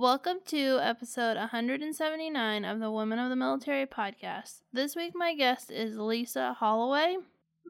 Welcome to episode 179 of the Women of the Military podcast. This week, my guest is Lisa Holloway.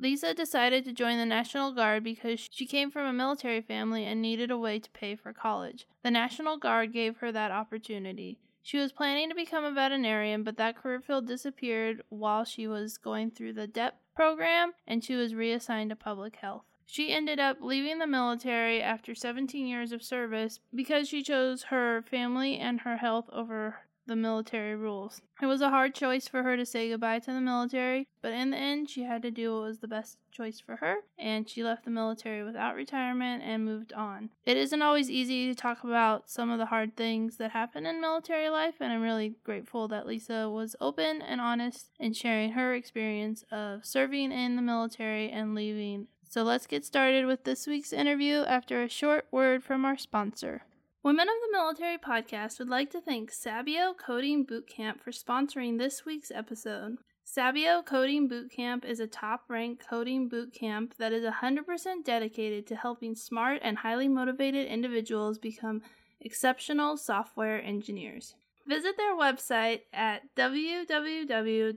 Lisa decided to join the National Guard because she came from a military family and needed a way to pay for college. The National Guard gave her that opportunity. She was planning to become a veterinarian, but that career field disappeared while she was going through the DEP program and she was reassigned to public health. She ended up leaving the military after 17 years of service because she chose her family and her health over the military rules. It was a hard choice for her to say goodbye to the military, but in the end, she had to do what was the best choice for her, and she left the military without retirement and moved on. It isn't always easy to talk about some of the hard things that happen in military life, and I'm really grateful that Lisa was open and honest in sharing her experience of serving in the military and leaving so let's get started with this week's interview after a short word from our sponsor. Women of the Military podcast would like to thank Sabio Coding Bootcamp for sponsoring this week's episode. Sabio Coding Bootcamp is a top ranked coding bootcamp that is 100% dedicated to helping smart and highly motivated individuals become exceptional software engineers. Visit their website at www.sabio.la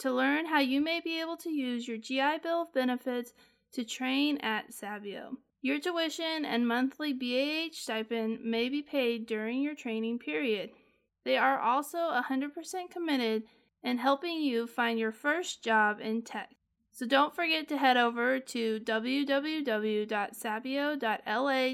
to learn how you may be able to use your GI Bill of benefits to train at Sabio. Your tuition and monthly BAH stipend may be paid during your training period. They are also 100% committed in helping you find your first job in tech. So don't forget to head over to www.sabio.la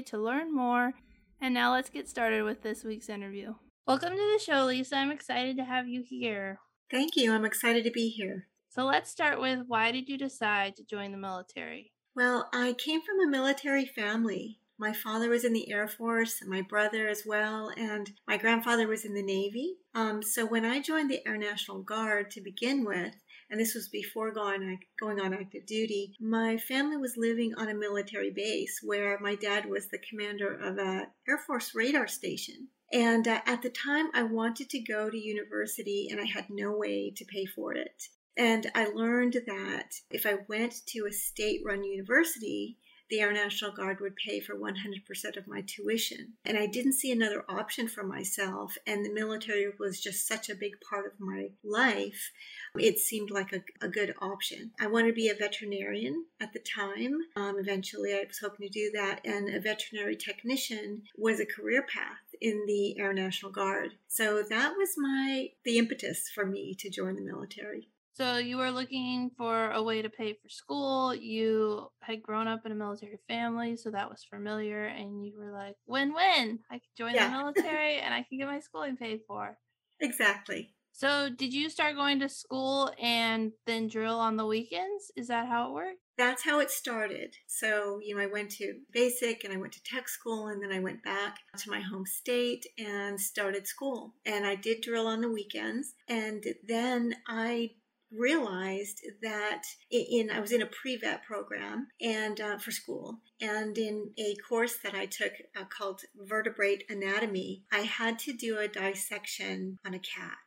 to learn more. And now let's get started with this week's interview. Welcome to the show, Lisa. I'm excited to have you here. Thank you. I'm excited to be here. So let's start with why did you decide to join the military? Well, I came from a military family. My father was in the Air Force, my brother as well, and my grandfather was in the Navy. Um, so when I joined the Air National Guard to begin with, and this was before going, going on active duty, my family was living on a military base where my dad was the commander of a Air Force radar station. And uh, at the time, I wanted to go to university and I had no way to pay for it. And I learned that if I went to a state run university, the Air National Guard would pay for 100% of my tuition. And I didn't see another option for myself. And the military was just such a big part of my life. It seemed like a, a good option. I wanted to be a veterinarian at the time. Um, eventually, I was hoping to do that. And a veterinary technician was a career path in the Air National Guard. So that was my the impetus for me to join the military. So you were looking for a way to pay for school. You had grown up in a military family, so that was familiar, and you were like, "Win-win! I can join yeah. the military, and I can get my schooling paid for." Exactly. So, did you start going to school and then drill on the weekends? Is that how it worked? That's how it started. So, you know, I went to basic and I went to tech school and then I went back to my home state and started school. And I did drill on the weekends. And then I realized that in I was in a pre-vet program and uh, for school. And in a course that I took uh, called vertebrate anatomy I had to do a dissection on a cat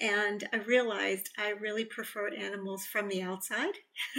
and I realized I really preferred animals from the outside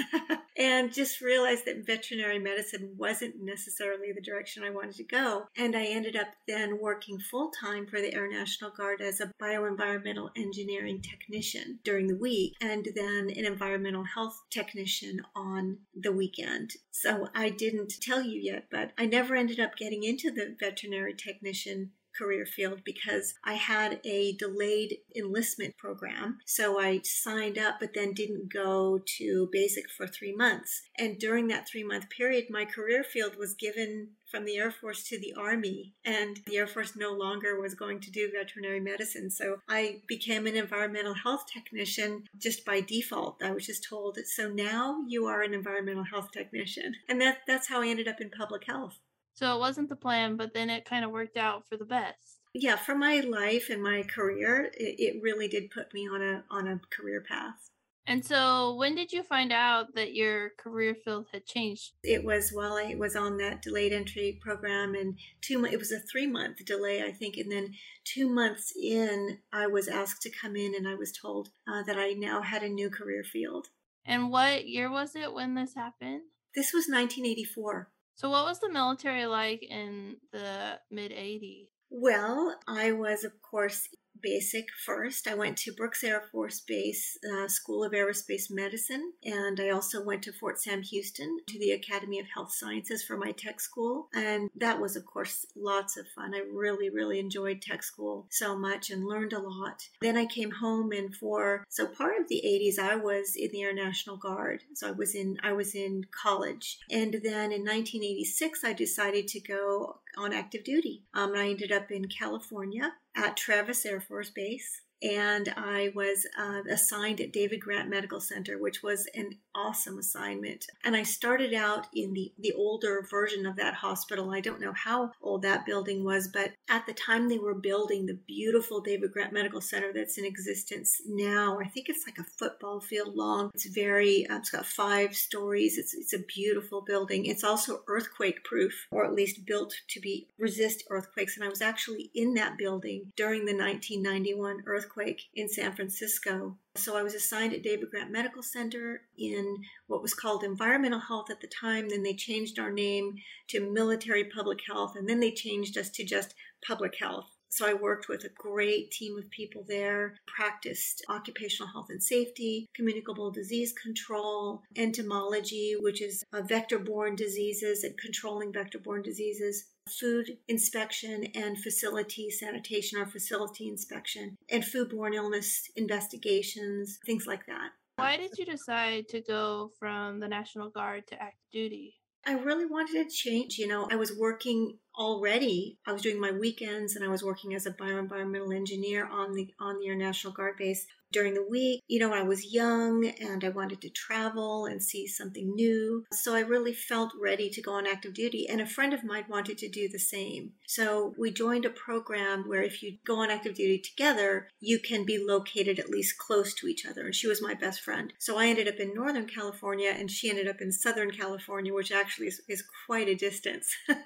and just realized that veterinary medicine wasn't necessarily the direction I wanted to go. And I ended up then working full time for the Air National Guard as a bioenvironmental engineering technician during the week and then an environmental health technician on the weekend. So I didn't tell you yet, but I never ended up getting into the veterinary technician career field because I had a delayed enlistment program. So I signed up, but then didn't go to basic for three months. And during that three month period, my career field was given from the Air Force to the Army, and the Air Force no longer was going to do veterinary medicine. So I became an environmental health technician just by default. I was just told, so now you are an environmental health technician. And that, that's how I ended up in public health. So it wasn't the plan, but then it kind of worked out for the best. Yeah, for my life and my career, it, it really did put me on a on a career path. And so, when did you find out that your career field had changed? It was while I was on that delayed entry program, and two. It was a three month delay, I think, and then two months in, I was asked to come in, and I was told uh, that I now had a new career field. And what year was it when this happened? This was 1984. So, what was the military like in the mid 80s? Well, I was, of course, basic first. I went to Brooks Air Force Base uh, School of Aerospace Medicine, and I also went to Fort Sam Houston to the Academy of Health Sciences for my tech school. And that was, of course, lots of fun. I really, really enjoyed tech school so much and learned a lot. Then I came home, and for so part of the 80s, I was in the Air National Guard. So I was in I was in college, and then in 1986, I decided to go on active duty. Um, I ended up in California at Travis Air Force Base and I was uh, assigned at David Grant Medical Center, which was an awesome assignment. And I started out in the, the older version of that hospital. I don't know how old that building was, but at the time they were building the beautiful David Grant Medical Center that's in existence now, I think it's like a football field long. It's very, uh, it's got five stories. It's, it's a beautiful building. It's also earthquake proof, or at least built to be resist earthquakes. And I was actually in that building during the 1991 earthquake earthquake in San Francisco. So I was assigned at David Grant Medical Center in what was called environmental health at the time. Then they changed our name to military public health, and then they changed us to just public health. So I worked with a great team of people there, practiced occupational health and safety, communicable disease control, entomology, which is vector borne diseases and controlling vector borne diseases, food inspection and facility sanitation or facility inspection, and foodborne illness investigations, things like that. Why did you decide to go from the National Guard to active duty? I really wanted to change. You know, I was working already. I was doing my weekends and I was working as a bioenvironmental engineer on the on the Air National Guard base during the week. You know, I was young and I wanted to travel and see something new. So I really felt ready to go on active duty. And a friend of mine wanted to do the same. So we joined a program where if you go on active duty together, you can be located at least close to each other. And she was my best friend. So I ended up in Northern California and she ended up in Southern California, which actually is, is quite a distance.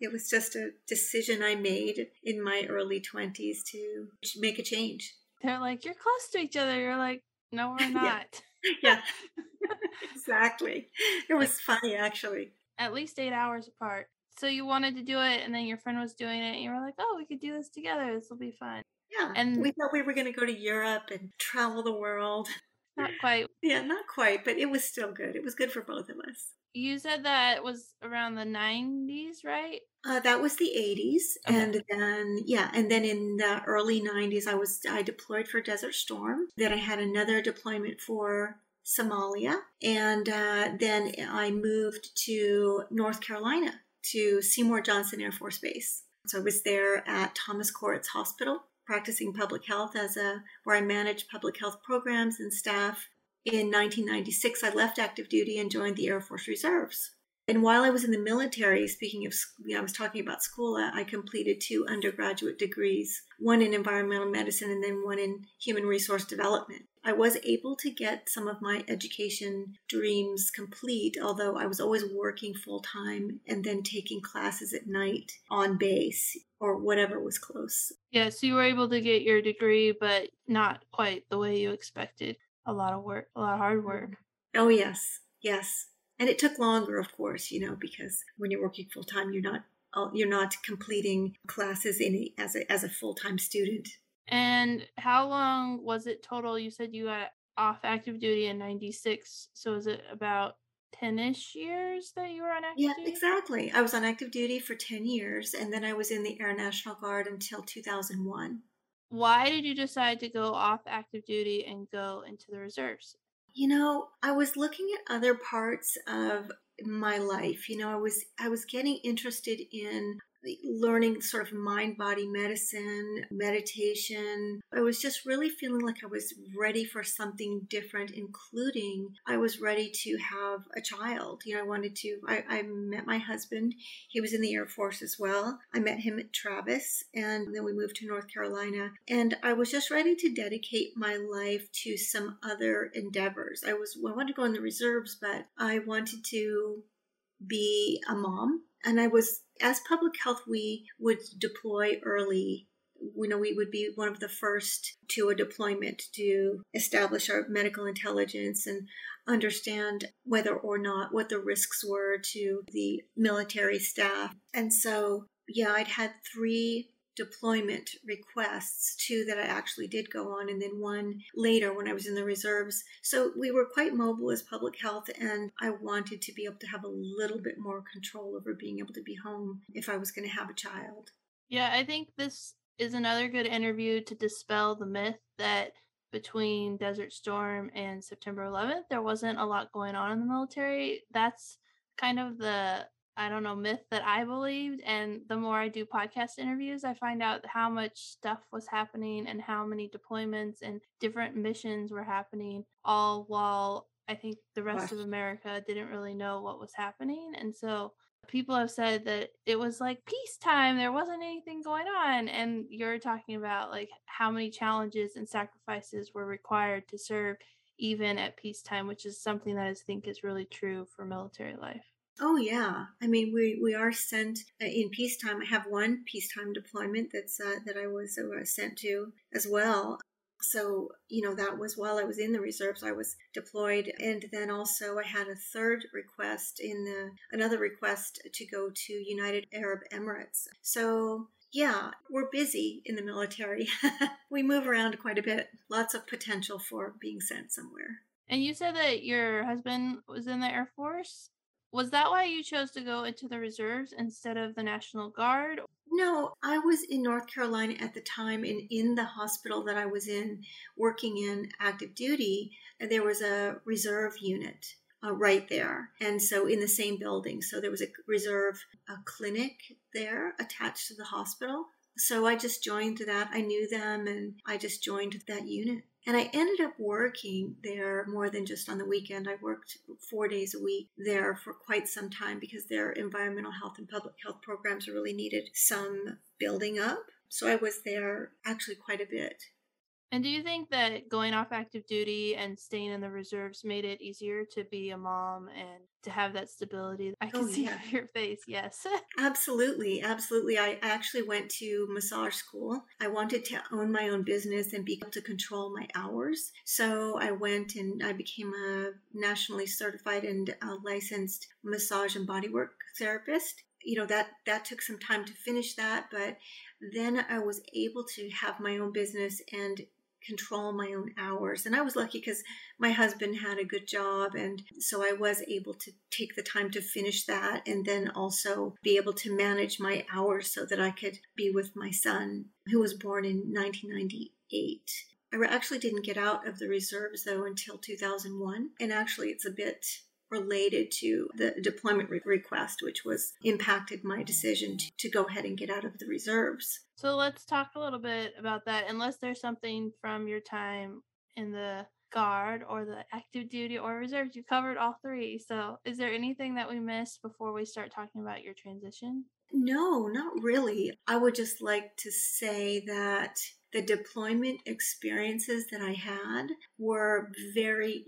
it was just a decision I made in my early 20s to make a change. They're like, you're close to each other. You're like, no, we're not. yeah, exactly. It was funny, actually. At least eight hours apart. So you wanted to do it, and then your friend was doing it, and you were like, oh, we could do this together. This will be fun. Yeah. And we thought we were going to go to Europe and travel the world. Not quite. Yeah, not quite, but it was still good. It was good for both of us. You said that was around the 90s, right? Uh, that was the 80s, okay. and then yeah, and then in the early 90s, I was I deployed for Desert Storm. Then I had another deployment for Somalia, and uh, then I moved to North Carolina to Seymour Johnson Air Force Base. So I was there at Thomas Koritz Hospital, practicing public health as a where I managed public health programs and staff. In 1996, I left active duty and joined the Air Force Reserves. And while I was in the military, speaking of, you know, I was talking about school, uh, I completed two undergraduate degrees, one in environmental medicine and then one in human resource development. I was able to get some of my education dreams complete, although I was always working full time and then taking classes at night on base or whatever was close. Yeah, so you were able to get your degree, but not quite the way you expected. A lot of work, a lot of hard work. Oh, yes, yes. And it took longer of course you know because when you're working full time you're not you're not completing classes in as a as a full-time student. And how long was it total? You said you got off active duty in 96 so is it about 10ish years that you were on active yeah duty? exactly. I was on active duty for 10 years and then i was in the air national guard until 2001 why did you decide to go off active duty and go into the reserves you know, I was looking at other parts of my life. You know, I was I was getting interested in learning sort of mind body medicine, meditation. I was just really feeling like I was ready for something different, including I was ready to have a child. You know, I wanted to, I, I met my husband. He was in the Air Force as well. I met him at Travis and then we moved to North Carolina. And I was just ready to dedicate my life to some other endeavors. I was, I wanted to go in the reserves, but I wanted to be a mom and I was, as public health, we would deploy early you know, we would be one of the first to a deployment to establish our medical intelligence and understand whether or not what the risks were to the military staff. And so, yeah, I'd had three deployment requests, two that I actually did go on, and then one later when I was in the reserves. So we were quite mobile as public health, and I wanted to be able to have a little bit more control over being able to be home if I was going to have a child. Yeah, I think this is another good interview to dispel the myth that between Desert Storm and September 11th, there wasn't a lot going on in the military. That's kind of the I don't know, myth that I believed. And the more I do podcast interviews, I find out how much stuff was happening and how many deployments and different missions were happening, all while I think the rest of America didn't really know what was happening. And so people have said that it was like peacetime, there wasn't anything going on. And you're talking about like how many challenges and sacrifices were required to serve even at peacetime, which is something that I think is really true for military life. Oh yeah, I mean we we are sent uh, in peacetime. I have one peacetime deployment that's uh, that I was uh, sent to as well. So you know that was while I was in the reserves. I was deployed, and then also I had a third request in the another request to go to United Arab Emirates. So yeah, we're busy in the military. we move around quite a bit. Lots of potential for being sent somewhere. And you said that your husband was in the Air Force? Was that why you chose to go into the reserves instead of the National Guard? No, I was in North Carolina at the time, and in the hospital that I was in, working in active duty, there was a reserve unit uh, right there. And so in the same building. So there was a reserve a clinic there attached to the hospital. So I just joined that. I knew them and I just joined that unit. And I ended up working there more than just on the weekend. I worked four days a week there for quite some time because their environmental health and public health programs really needed some building up. So I was there actually quite a bit. And do you think that going off active duty and staying in the reserves made it easier to be a mom and to have that stability? I oh, can oh, see yeah. your face. Yes. absolutely. Absolutely. I actually went to massage school. I wanted to own my own business and be able to control my hours. So I went and I became a nationally certified and uh, licensed massage and bodywork therapist you know that that took some time to finish that but then i was able to have my own business and control my own hours. And I was lucky because my husband had a good job. And so I was able to take the time to finish that and then also be able to manage my hours so that I could be with my son, who was born in 1998. I actually didn't get out of the reserves though until 2001. And actually, it's a bit related to the deployment re- request, which was impacted my decision to, to go ahead and get out of the reserves. So let's talk a little bit about that. Unless there's something from your time in the guard or the active duty or reserves, you covered all three. So is there anything that we missed before we start talking about your transition? No, not really. I would just like to say that the deployment experiences that I had were very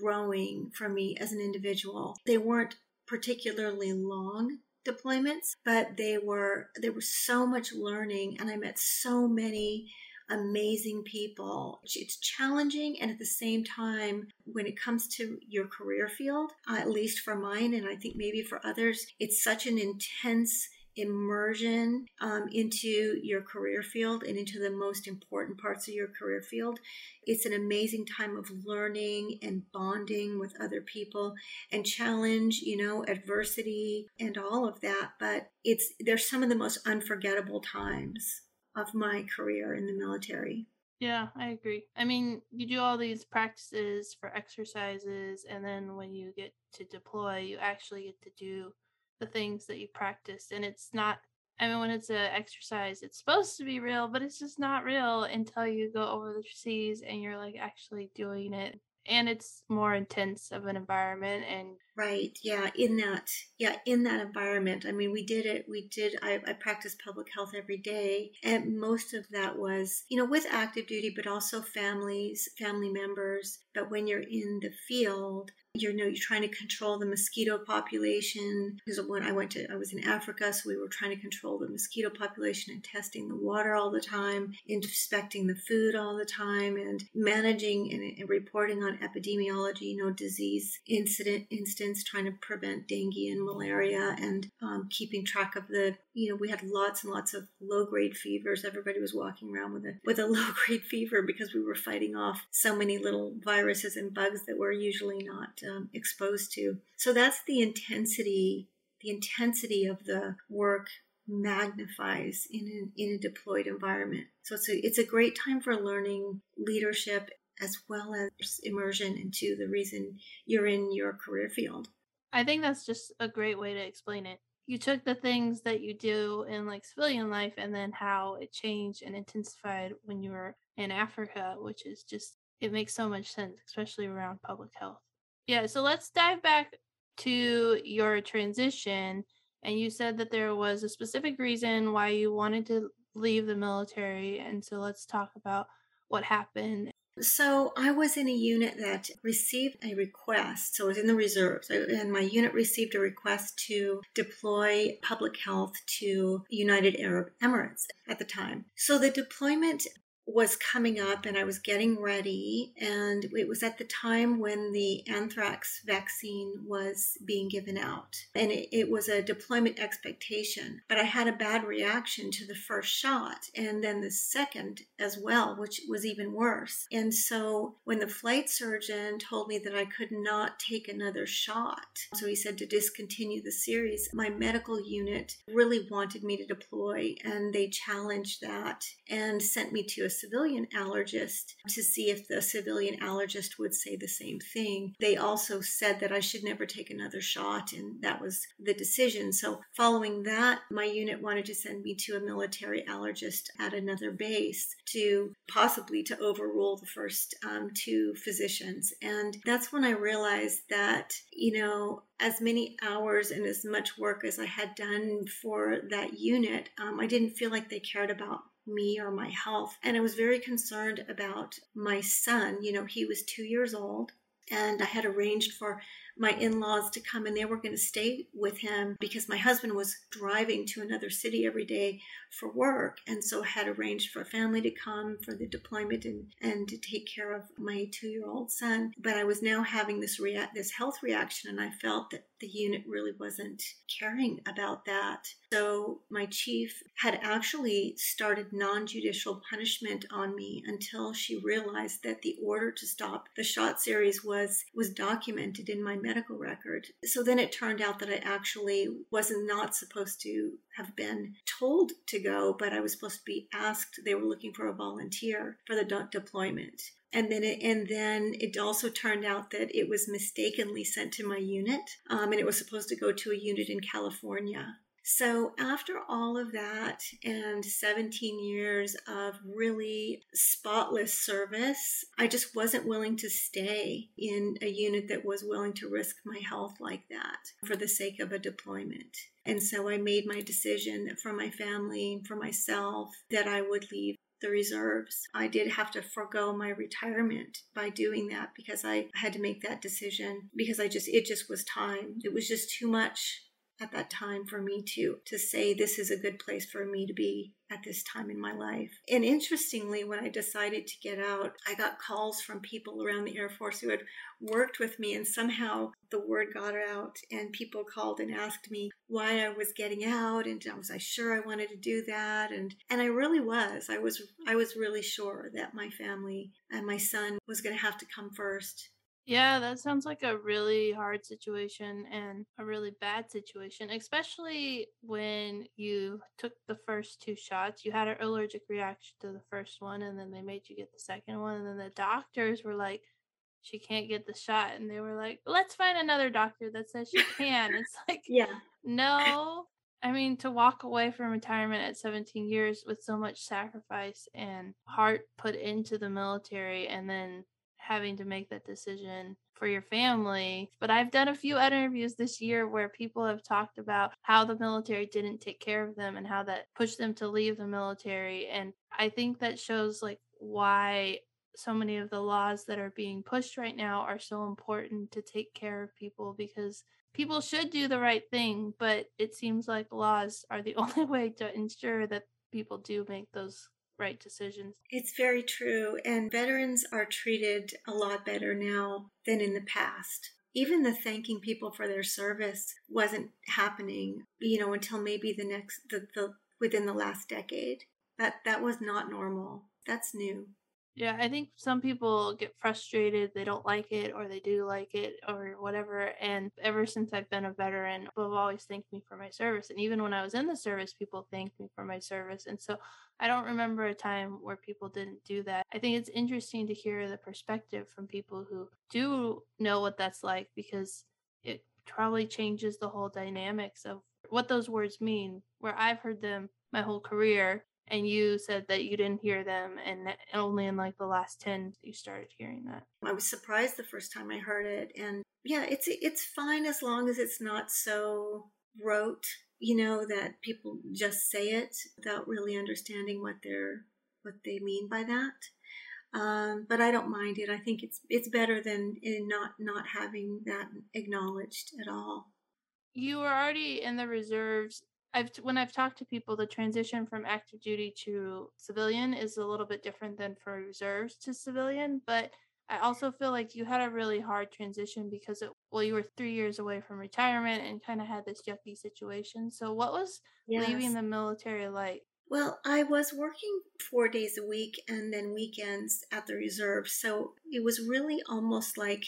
growing for me as an individual. They weren't particularly long deployments, but they were there was so much learning and I met so many amazing people. It's challenging, and at the same time, when it comes to your career field, uh, at least for mine, and I think maybe for others, it's such an intense immersion um, into your career field and into the most important parts of your career field. It's an amazing time of learning and bonding with other people and challenge, you know, adversity and all of that. But it's there's some of the most unforgettable times of my career in the military. Yeah, I agree. I mean, you do all these practices for exercises, and then when you get to deploy, you actually get to do the things that you practiced and it's not I mean when it's an exercise it's supposed to be real but it's just not real until you go over the seas and you're like actually doing it and it's more intense of an environment and Right. Yeah. In that, yeah, in that environment. I mean, we did it. We did, I, I practiced public health every day. And most of that was, you know, with active duty, but also families, family members. But when you're in the field, you're know you're trying to control the mosquito population because when i went to i was in africa so we were trying to control the mosquito population and testing the water all the time inspecting the food all the time and managing and, and reporting on epidemiology you know disease incident instance trying to prevent dengue and malaria and um, keeping track of the you know we had lots and lots of low grade fevers everybody was walking around with a with a low grade fever because we were fighting off so many little viruses and bugs that we're usually not um, exposed to. So that's the intensity. The intensity of the work magnifies in an, in a deployed environment. So it's a it's a great time for learning leadership as well as immersion into the reason you're in your career field. I think that's just a great way to explain it. You took the things that you do in like civilian life and then how it changed and intensified when you were in Africa, which is just it makes so much sense, especially around public health. Yeah, so let's dive back to your transition. And you said that there was a specific reason why you wanted to leave the military. And so let's talk about what happened. So I was in a unit that received a request. So I was in the reserves, and my unit received a request to deploy public health to United Arab Emirates at the time. So the deployment was coming up and I was getting ready. And it was at the time when the anthrax vaccine was being given out. And it, it, was a deployment expectation. But I had a bad reaction to the first shot and then the second as well, which was even worse. And so when the flight surgeon told me that I could not take another shot, so he said to discontinue the series, my medical unit really wanted me to deploy and they challenged that and sent me to a civilian allergist to see if the civilian allergist would say the same thing. They also said that I should never take another shot, and that was the decision. So, following that, my unit wanted to send me to a military allergist at another base to possibly to overrule the first um, two physicians. And that's when I realized that, you know, as many hours and as much work as I had done for that unit, um, I didn't feel like they cared about me or my health. And I was very concerned about my son. You know, he was two years old, and I had arranged for my in laws to come and they were going to stay with him because my husband was driving to another city every day for work. And so had arranged for a family to come for the deployment and, and to take care of my two year old son. But I was now having this this health reaction and I felt that the unit really wasn't caring about that. So my chief had actually started non-judicial punishment on me until she realized that the order to stop the shot series was was documented in my medical record. So then it turned out that I actually wasn't supposed to have been told to go, but I was supposed to be asked. They were looking for a volunteer for the de- deployment. And then, it, and then it also turned out that it was mistakenly sent to my unit, um, and it was supposed to go to a unit in California. So, after all of that and 17 years of really spotless service, I just wasn't willing to stay in a unit that was willing to risk my health like that for the sake of a deployment. And so I made my decision for my family, for myself, that I would leave the reserves. I did have to forego my retirement by doing that because I had to make that decision because I just, it just was time. It was just too much at that time for me to to say this is a good place for me to be at this time in my life. And interestingly, when I decided to get out, I got calls from people around the Air Force who had worked with me, and somehow the word got out, and people called and asked me why I was getting out, and was I sure I wanted to do that? And and I really was. I was I was really sure that my family and my son was going to have to come first yeah, that sounds like a really hard situation and a really bad situation, especially when you took the first two shots. You had an allergic reaction to the first one, and then they made you get the second one. And then the doctors were like, she can't get the shot. And they were like, let's find another doctor that says she can. it's like, yeah, no. I mean, to walk away from retirement at 17 years with so much sacrifice and heart put into the military and then having to make that decision for your family. But I've done a few interviews this year where people have talked about how the military didn't take care of them and how that pushed them to leave the military. And I think that shows like why so many of the laws that are being pushed right now are so important to take care of people because people should do the right thing, but it seems like laws are the only way to ensure that people do make those right decisions. It's very true. And veterans are treated a lot better now than in the past. Even the thanking people for their service wasn't happening, you know, until maybe the next, the, the within the last decade. That that was not normal. That's new. Yeah, I think some people get frustrated, they don't like it, or they do like it, or whatever. And ever since I've been a veteran, people have always thanked me for my service. And even when I was in the service, people thanked me for my service. And so I don't remember a time where people didn't do that. I think it's interesting to hear the perspective from people who do know what that's like because it probably changes the whole dynamics of what those words mean. Where I've heard them my whole career and you said that you didn't hear them and only in like the last 10 you started hearing that i was surprised the first time i heard it and yeah it's it's fine as long as it's not so rote you know that people just say it without really understanding what they're what they mean by that um, but I don't mind it. I think it's it's better than in not not having that acknowledged at all. You were already in the reserves I've when I've talked to people, the transition from active duty to civilian is a little bit different than for reserves to civilian, but I also feel like you had a really hard transition because it, well, you were three years away from retirement and kind of had this yucky situation. So, what was yes. leaving the military like? Well, I was working four days a week and then weekends at the reserve. So it was really almost like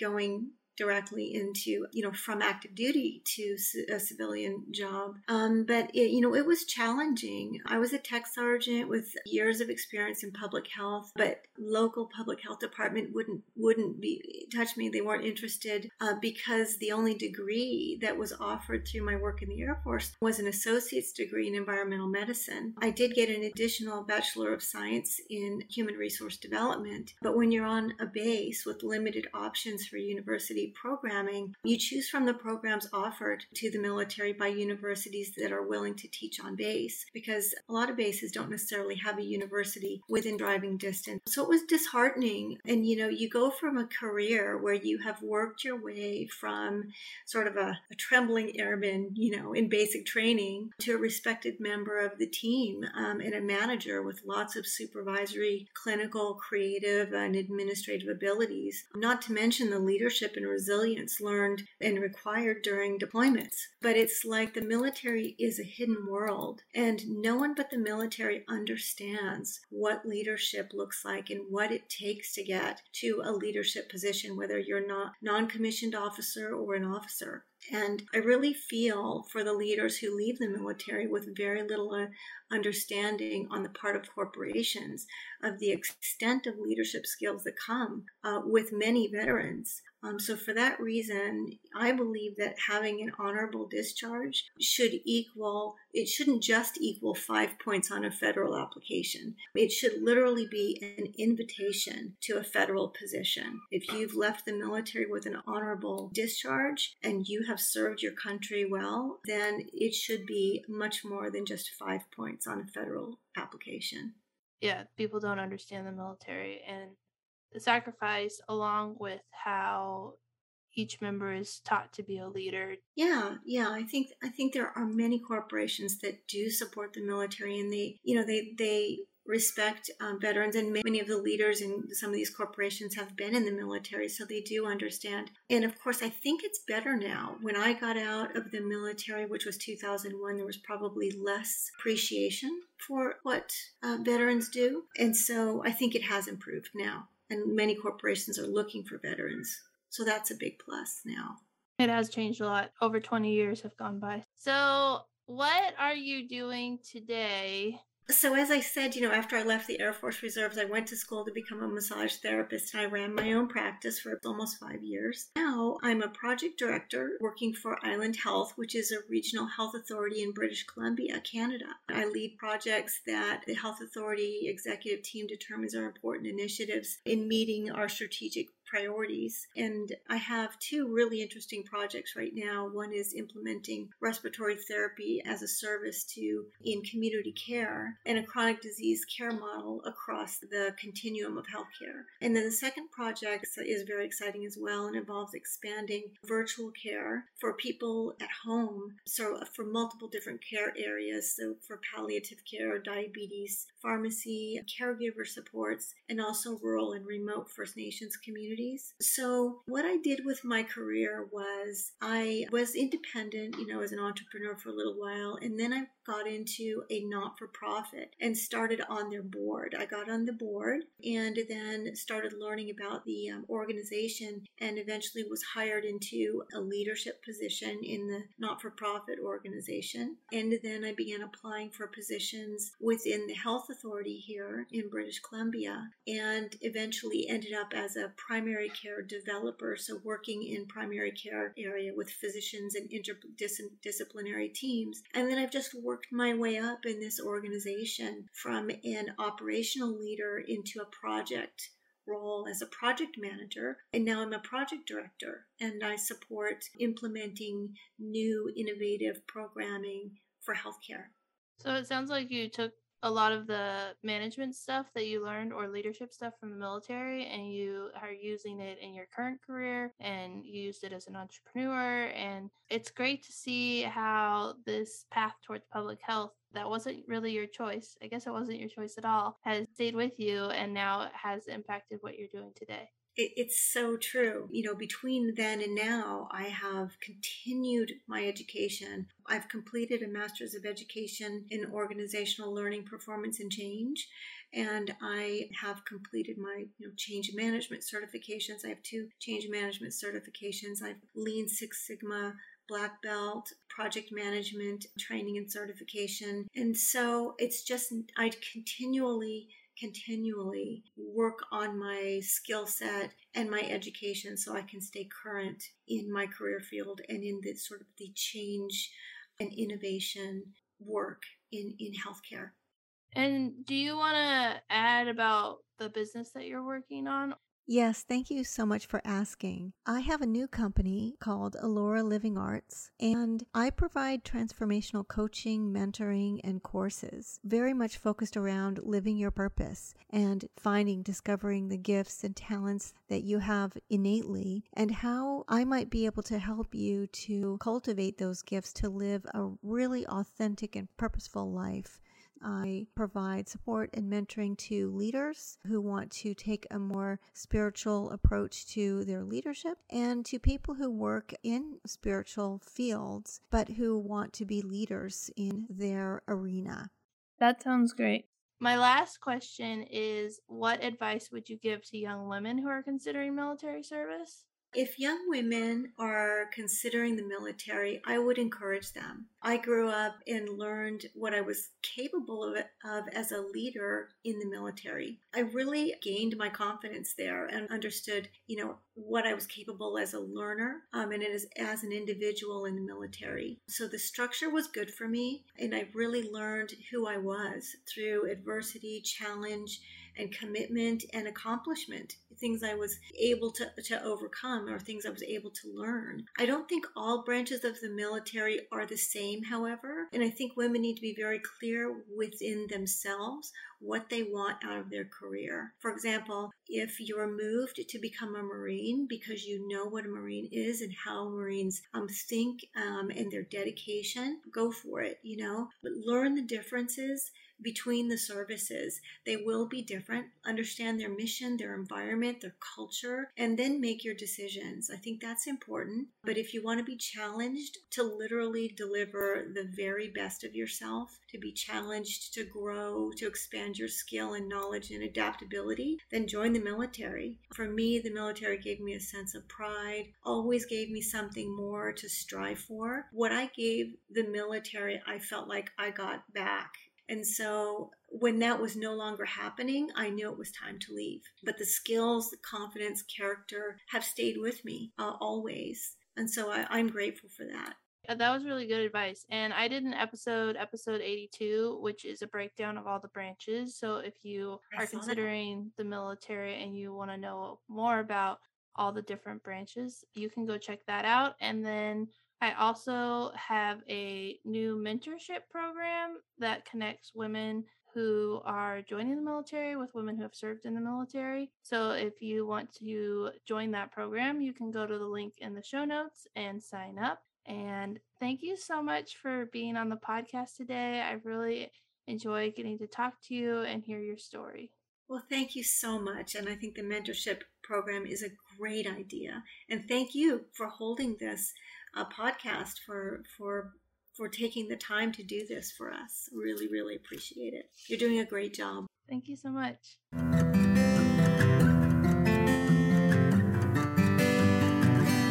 going directly into, you know, from active duty to a civilian job. Um, but it, you know, it was challenging. I was a tech sergeant with years of experience in public health, but local public health department wouldn't wouldn't be touch me. They weren't interested uh, because the only degree that was offered through my work in the Air Force was an associate's degree in environmental medicine. I did get an additional bachelor of science in human resource development, but when you're on a base with limited options for university programming, you choose from the programs offered to the military by universities that are willing to teach on base because a lot of bases don't necessarily have a university within driving distance. So it was disheartening. And you know, you go from a career where you have worked your way from sort of a, a trembling airman, you know, in basic training to a respected member of the team um, and a manager with lots of supervisory, clinical, creative, and administrative abilities, not to mention the leadership and resilience learned and required during deployments. But it's like the military is a hidden world, and no one but the military understands what leadership looks like and what it takes to get to a leadership position, whether you're not non-commissioned officer or an officer. And I really feel for the leaders who leave the military with very little uh, understanding on the part of corporations of the extent of leadership skills that come uh, with many veterans. Um, so, for that reason, I believe that having an honorable discharge should equal, it shouldn't just equal five points on a federal application. It should literally be an invitation to a federal position. If you've left the military with an honorable discharge and you have served your country well, then it should be much more than just five points on a federal application. Yeah, people don't understand the military and sacrifice along with how each member is taught to be a leader. Yeah, yeah, I think I think there are many corporations that do support the military and they, you know, they they respect um, veterans and many of the leaders in some of these corporations have been in the military so they do understand. And of course i think it's better now. When i got out of the military which was 2001 there was probably less appreciation for what uh, veterans do and so i think it has improved now and many corporations are looking for veterans. So that's a big plus now. It has changed a lot. Over 20 years have gone by. So, what are you doing today? So, as I said, you know, after I left the Air Force Reserves, I went to school to become a massage therapist and I ran my own practice for almost five years. Now, I'm a project director working for Island Health, which is a regional health authority in British Columbia, Canada. I lead projects that the health authority executive team determines are important initiatives in meeting our strategic priorities. And I have two really interesting projects right now. One is implementing respiratory therapy as a service to in community care and a chronic disease care model across the continuum of healthcare. And then the second project is very exciting as well and involves expanding virtual care for people at home. So uh, for multiple different care areas. So for palliative care, diabetes, pharmacy, caregiver supports, and also rural and remote First Nations communities communities. So, what I did with my career was I was independent, you know, as an entrepreneur for a little while, and then I got into a not for profit and started on their board. I got on the board and then started learning about the um, organization and eventually was hired into a leadership position in the not for profit organization. And then I began applying for positions within the health authority here in British Columbia and eventually ended up as a primary care developer. So, working in primary care area with physicians and interdisciplinary teams. And then I've just worked worked my way up in this organization from an operational leader into a project role as a project manager, and now I'm a project director and I support implementing new innovative programming for healthcare. So it sounds like you took a lot of the management stuff that you learned or leadership stuff from the military and you are using it in your current career and you used it as an entrepreneur and it's great to see how this path towards public health that wasn't really your choice i guess it wasn't your choice at all has stayed with you and now has impacted what you're doing today it, it's so true. You know, between then and now, I have continued my education. I've completed a master's of education in organizational learning, performance, and change. And I have completed my you know, change management certifications. I have two change management certifications. I've Lean Six Sigma black belt, project management training and certification. And so it's just, I continually continually work on my skill set and my education so I can stay current in my career field and in the sort of the change and innovation work in, in healthcare. And do you want to add about the business that you're working on? Yes, thank you so much for asking. I have a new company called Alora Living Arts, and I provide transformational coaching, mentoring, and courses, very much focused around living your purpose and finding, discovering the gifts and talents that you have innately, and how I might be able to help you to cultivate those gifts to live a really authentic and purposeful life. I provide support and mentoring to leaders who want to take a more spiritual approach to their leadership and to people who work in spiritual fields but who want to be leaders in their arena. That sounds great. My last question is What advice would you give to young women who are considering military service? If young women are considering the military, I would encourage them. I grew up and learned what I was capable of, of, as a leader in the military. I really gained my confidence there and understood, you know, what I was capable as a learner um, and as, as an individual in the military. So the structure was good for me, and I really learned who I was through adversity, challenge, and commitment and accomplishment things i was able to, to overcome or things i was able to learn i don't think all branches of the military are the same however and i think women need to be very clear within themselves what they want out of their career. For example if you're moved to become a marine because you know what a marine is and how marines um, think um, and their dedication go for it you know? But learn the differences between the services. They will be different. Understand their mission, their environment, their culture, and then make your decisions. I think that's important. But if you want to be challenged to literally deliver the very best of yourself, to be challenged to grow, to expand your skill and knowledge and adaptability, then join the military. For me, the military gave me a sense of pride, always gave me something more to strive for. What I gave the military, I felt like I got back And so when that was no longer happening, I knew it was time to leave. But the skills, the confidence, character have stayed with me uh, always. And so I, I'm grateful for that. Yeah, that was really good advice. And I did an episode, episode 82, which is a breakdown of all the branches. So if you I are saw that. considering the military and you want to know more about all the different branches, you can go check that out. And then I also have a new mentorship program that connects women who are joining the military with women who have served in the military. So if you want to join that program, you can go to the link in the show notes and sign up. And thank you so much for being on the podcast today. I really enjoy getting to talk to you and hear your story. Well, thank you so much. And I think the mentorship program is a great idea. And thank you for holding this uh, podcast for for for taking the time to do this for us. Really, really appreciate it. You're doing a great job. Thank you so much.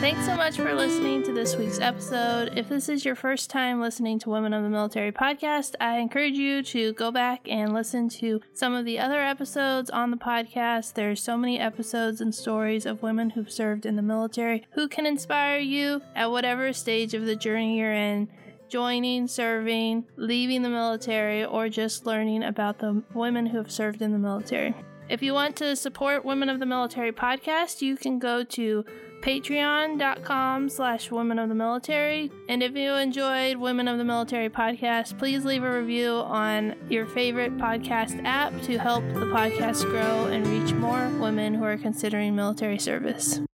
Thanks so much for listening to this week's episode. If this is your first time listening to Women of the Military podcast, I encourage you to go back and listen to some of the other episodes on the podcast. There's so many episodes and stories of women who've served in the military who can inspire you at whatever stage of the journey you're in joining, serving, leaving the military, or just learning about the women who have served in the military. If you want to support Women of the Military podcast, you can go to patreon.com slash women of the military. And if you enjoyed women of the military podcast please leave a review on your favorite podcast app to help the podcast grow and reach more women who are considering military service